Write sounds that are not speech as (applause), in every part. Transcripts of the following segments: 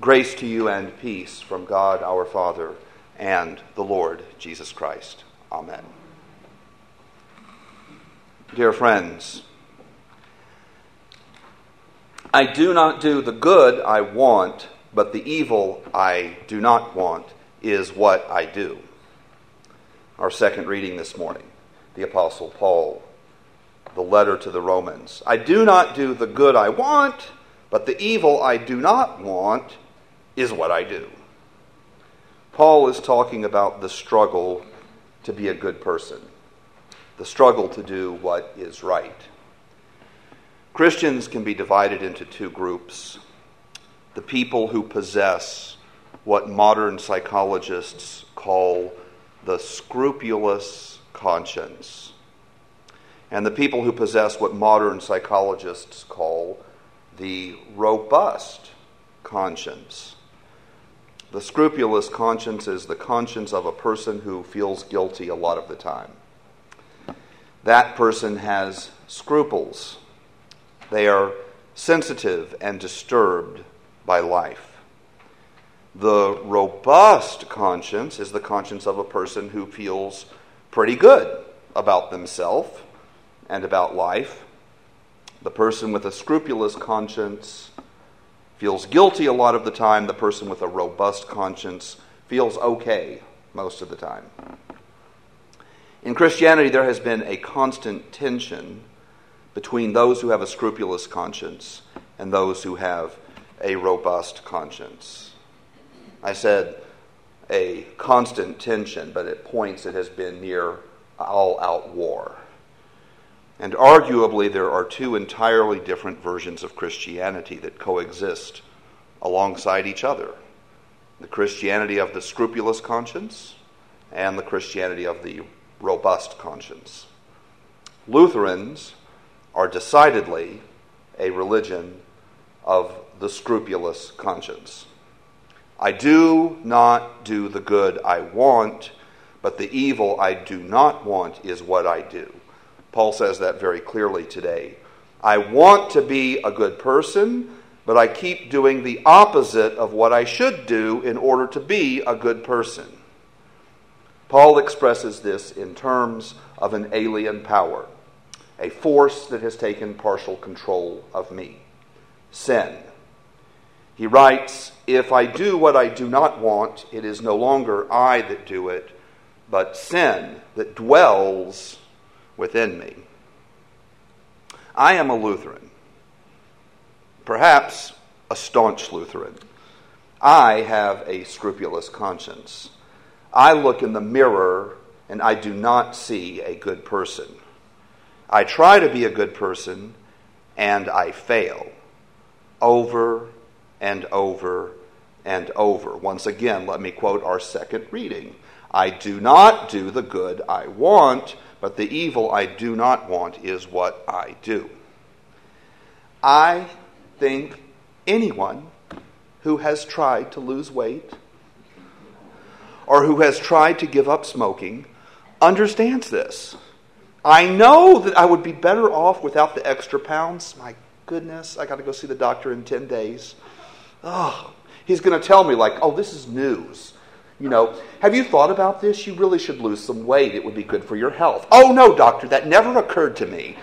Grace to you and peace from God our Father and the Lord Jesus Christ. Amen. Dear friends, I do not do the good I want, but the evil I do not want is what I do. Our second reading this morning, the Apostle Paul, the letter to the Romans. I do not do the good I want, but the evil I do not want is what I do. Paul is talking about the struggle to be a good person, the struggle to do what is right. Christians can be divided into two groups the people who possess what modern psychologists call the scrupulous conscience, and the people who possess what modern psychologists call the robust conscience. The scrupulous conscience is the conscience of a person who feels guilty a lot of the time. That person has scruples. They are sensitive and disturbed by life. The robust conscience is the conscience of a person who feels pretty good about themselves and about life. The person with a scrupulous conscience feels guilty a lot of the time. The person with a robust conscience feels okay most of the time. In Christianity, there has been a constant tension between those who have a scrupulous conscience and those who have a robust conscience. I said a constant tension, but at points it has been near all out war. And arguably, there are two entirely different versions of Christianity that coexist alongside each other the Christianity of the scrupulous conscience and the Christianity of the robust conscience. Lutherans are decidedly a religion of the scrupulous conscience. I do not do the good I want, but the evil I do not want is what I do. Paul says that very clearly today. I want to be a good person, but I keep doing the opposite of what I should do in order to be a good person. Paul expresses this in terms of an alien power, a force that has taken partial control of me sin. He writes, If I do what I do not want, it is no longer I that do it, but sin that dwells within me. I am a Lutheran, perhaps a staunch Lutheran. I have a scrupulous conscience. I look in the mirror and I do not see a good person. I try to be a good person and I fail over and over and over. Once again, let me quote our second reading I do not do the good I want but the evil I do not want is what I do. I think anyone who has tried to lose weight or who has tried to give up smoking understands this. I know that I would be better off without the extra pounds. My goodness, I got to go see the doctor in 10 days. Oh, he's going to tell me, like, oh, this is news. You know, have you thought about this? You really should lose some weight. It would be good for your health. Oh, no, doctor, that never occurred to me.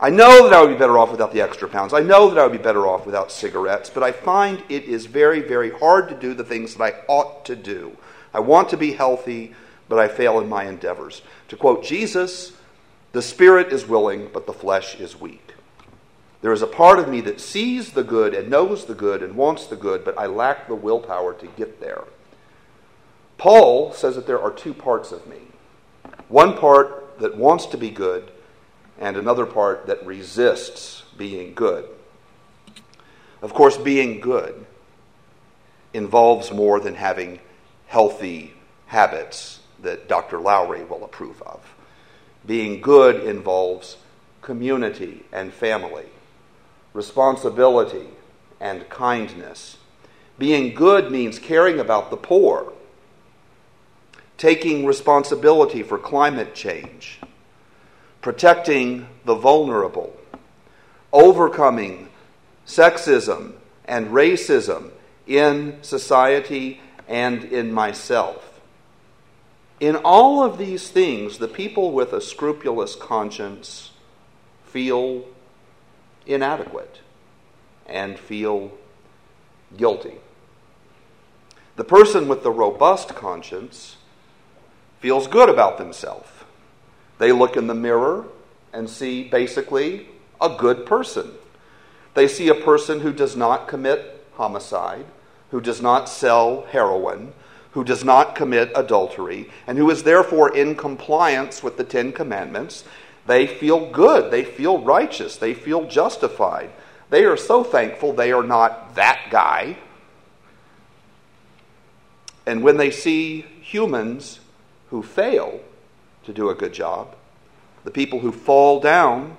I know that I would be better off without the extra pounds. I know that I would be better off without cigarettes, but I find it is very, very hard to do the things that I ought to do. I want to be healthy, but I fail in my endeavors. To quote Jesus, the spirit is willing, but the flesh is weak. There is a part of me that sees the good and knows the good and wants the good, but I lack the willpower to get there. Paul says that there are two parts of me one part that wants to be good, and another part that resists being good. Of course, being good involves more than having healthy habits that Dr. Lowry will approve of. Being good involves community and family responsibility, and kindness. Being good means caring about the poor, taking responsibility for climate change, protecting the vulnerable, overcoming sexism and racism in society and in myself. In all of these things, the people with a scrupulous conscience feel inadequate and feel guilty. The person with the robust conscience feels good about themselves. They look in the mirror and see basically a good person. They see a person who does not commit homicide, who does not sell heroin, who does not commit adultery, and who is therefore in compliance with the Ten Commandments. They feel good. They feel righteous. They feel justified. They are so thankful they are not that guy. And when they see humans who fail to do a good job, the people who fall down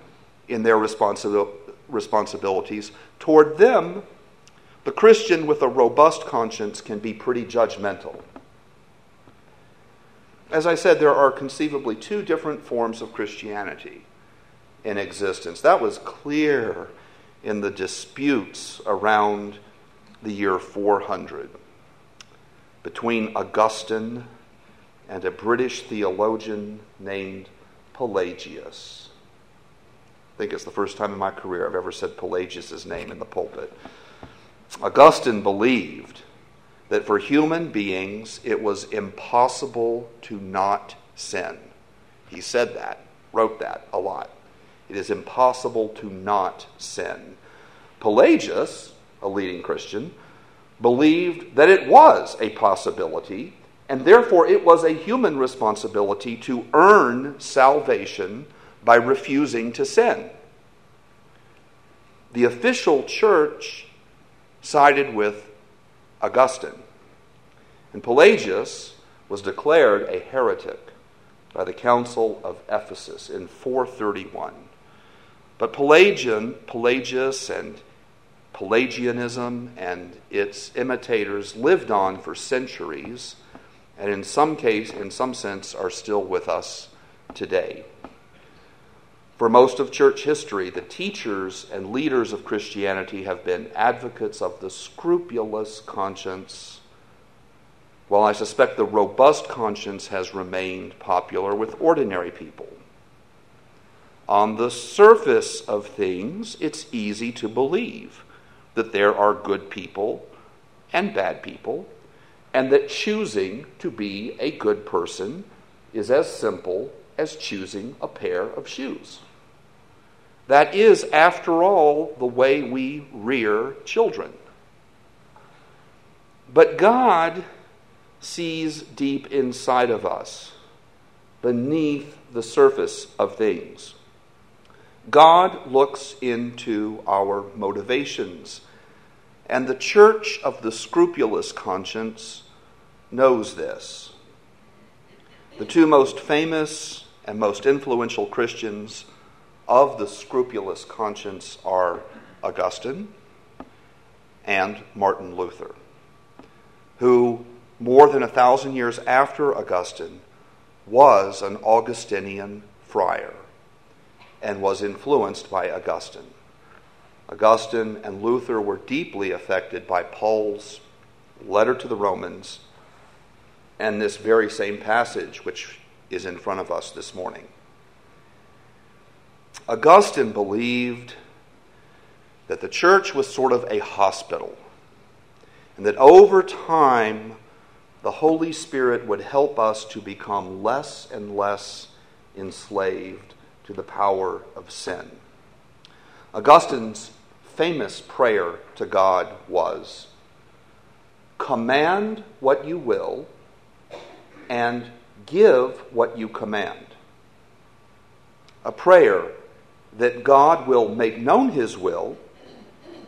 in their responsi- responsibilities, toward them, the Christian with a robust conscience can be pretty judgmental. As I said, there are conceivably two different forms of Christianity in existence. That was clear in the disputes around the year 400 between Augustine and a British theologian named Pelagius. I think it's the first time in my career I've ever said Pelagius' name in the pulpit. Augustine believed that for human beings it was impossible to not sin. He said that, wrote that a lot. It is impossible to not sin. Pelagius, a leading Christian, believed that it was a possibility, and therefore it was a human responsibility to earn salvation by refusing to sin. The official church sided with Augustine, and Pelagius was declared a heretic by the Council of Ephesus in 431. But Pelagian, Pelagius and Pelagianism and its imitators lived on for centuries, and in some case, in some sense, are still with us today. For most of church history, the teachers and leaders of Christianity have been advocates of the scrupulous conscience, while I suspect the robust conscience has remained popular with ordinary people. On the surface of things, it's easy to believe that there are good people and bad people, and that choosing to be a good person is as simple as choosing a pair of shoes. That is, after all, the way we rear children. But God sees deep inside of us, beneath the surface of things. God looks into our motivations, and the church of the scrupulous conscience knows this. The two most famous and most influential Christians of the scrupulous conscience are Augustine and Martin Luther, who, more than a thousand years after Augustine, was an Augustinian friar and was influenced by Augustine. Augustine and Luther were deeply affected by Paul's letter to the Romans and this very same passage, which is in front of us this morning. Augustine believed that the church was sort of a hospital, and that over time, the Holy Spirit would help us to become less and less enslaved to the power of sin. Augustine's famous prayer to God was Command what you will and give what you command. A prayer that God will make known his will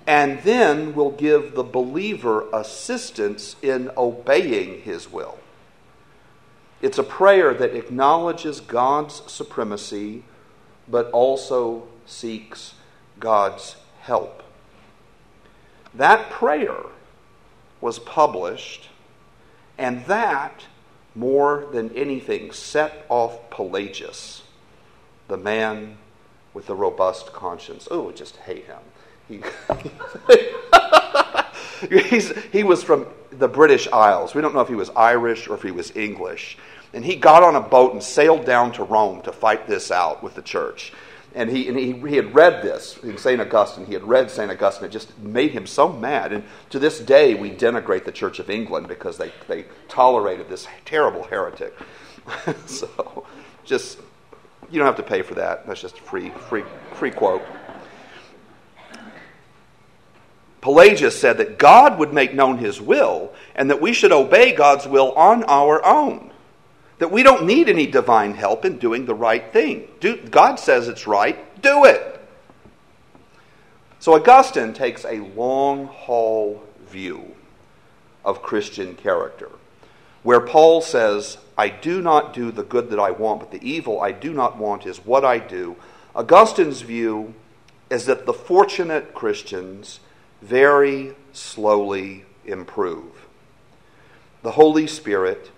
and then will give the believer assistance in obeying his will. It's a prayer that acknowledges God's supremacy but also seeks God's help. That prayer was published, and that, more than anything, set off Pelagius, the man with a robust conscience. Oh, just hate him. He (laughs) he was from the British Isles. We don't know if he was Irish or if he was English. And he got on a boat and sailed down to Rome to fight this out with the church. And he, and he, he had read this in St. Augustine. He had read St. Augustine. It just made him so mad. And to this day, we denigrate the Church of England because they, they tolerated this terrible heretic. (laughs) so just, you don't have to pay for that. That's just a free, free, free quote. Pelagius said that God would make known his will and that we should obey God's will on our own. That we don't need any divine help in doing the right thing. Do, God says it's right, do it. So Augustine takes a long haul view of Christian character, where Paul says, I do not do the good that I want, but the evil I do not want is what I do. Augustine's view is that the fortunate Christians very slowly improve. The Holy Spirit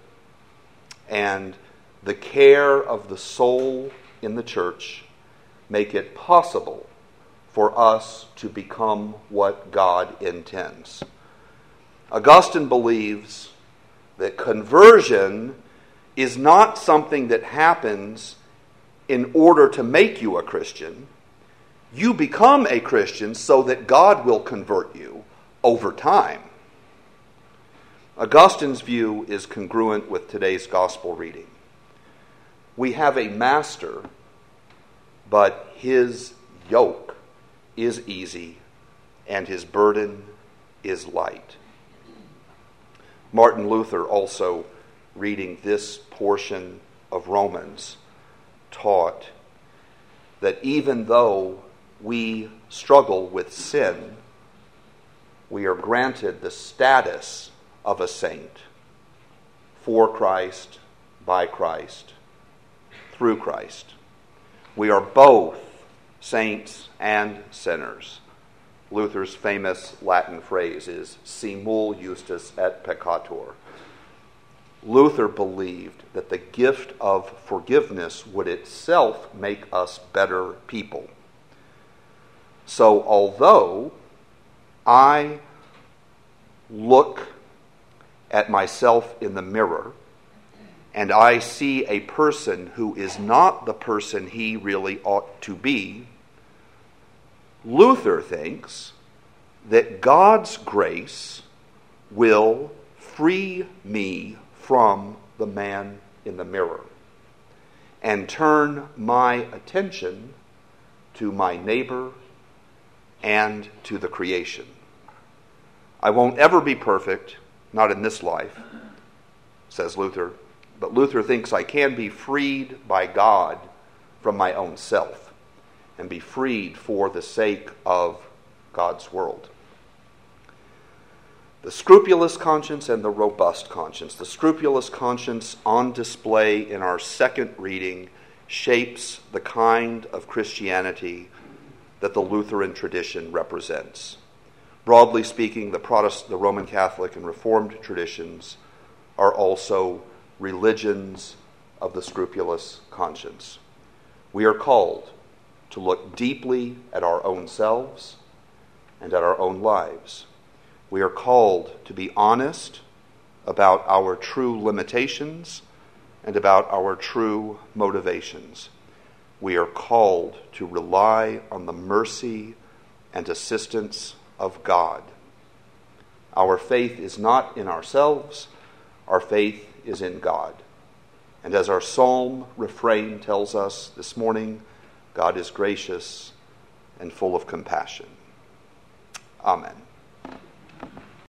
and the care of the soul in the church make it possible for us to become what God intends. Augustine believes that conversion is not something that happens in order to make you a Christian you become a Christian so that God will convert you over time. Augustine's view is congruent with today's gospel reading. We have a master, but his yoke is easy and his burden is light. Martin Luther, also reading this portion of Romans, taught that even though we struggle with sin, we are granted the status of a saint for Christ, by Christ, through Christ. We are both saints and sinners. Luther's famous Latin phrase is simul justus et peccator. Luther believed that the gift of forgiveness would itself make us better people. So, although I look at myself in the mirror and I see a person who is not the person he really ought to be, Luther thinks that God's grace will free me from the man in the mirror and turn my attention to my neighbor and to the creation. I won't ever be perfect, not in this life, says Luther, but Luther thinks I can be freed by God from my own self and be freed for the sake of God's world. The scrupulous conscience and the robust conscience. The scrupulous conscience on display in our second reading shapes the kind of Christianity that the Lutheran tradition represents. Broadly speaking, the Protestant, the Roman Catholic and Reformed traditions are also religions of the scrupulous conscience. We are called to look deeply at our own selves and at our own lives. We are called to be honest about our true limitations and about our true motivations we are called to rely on the mercy and assistance of God. Our faith is not in ourselves, our faith is in God. And as our psalm refrain tells us this morning, God is gracious and full of compassion. Amen.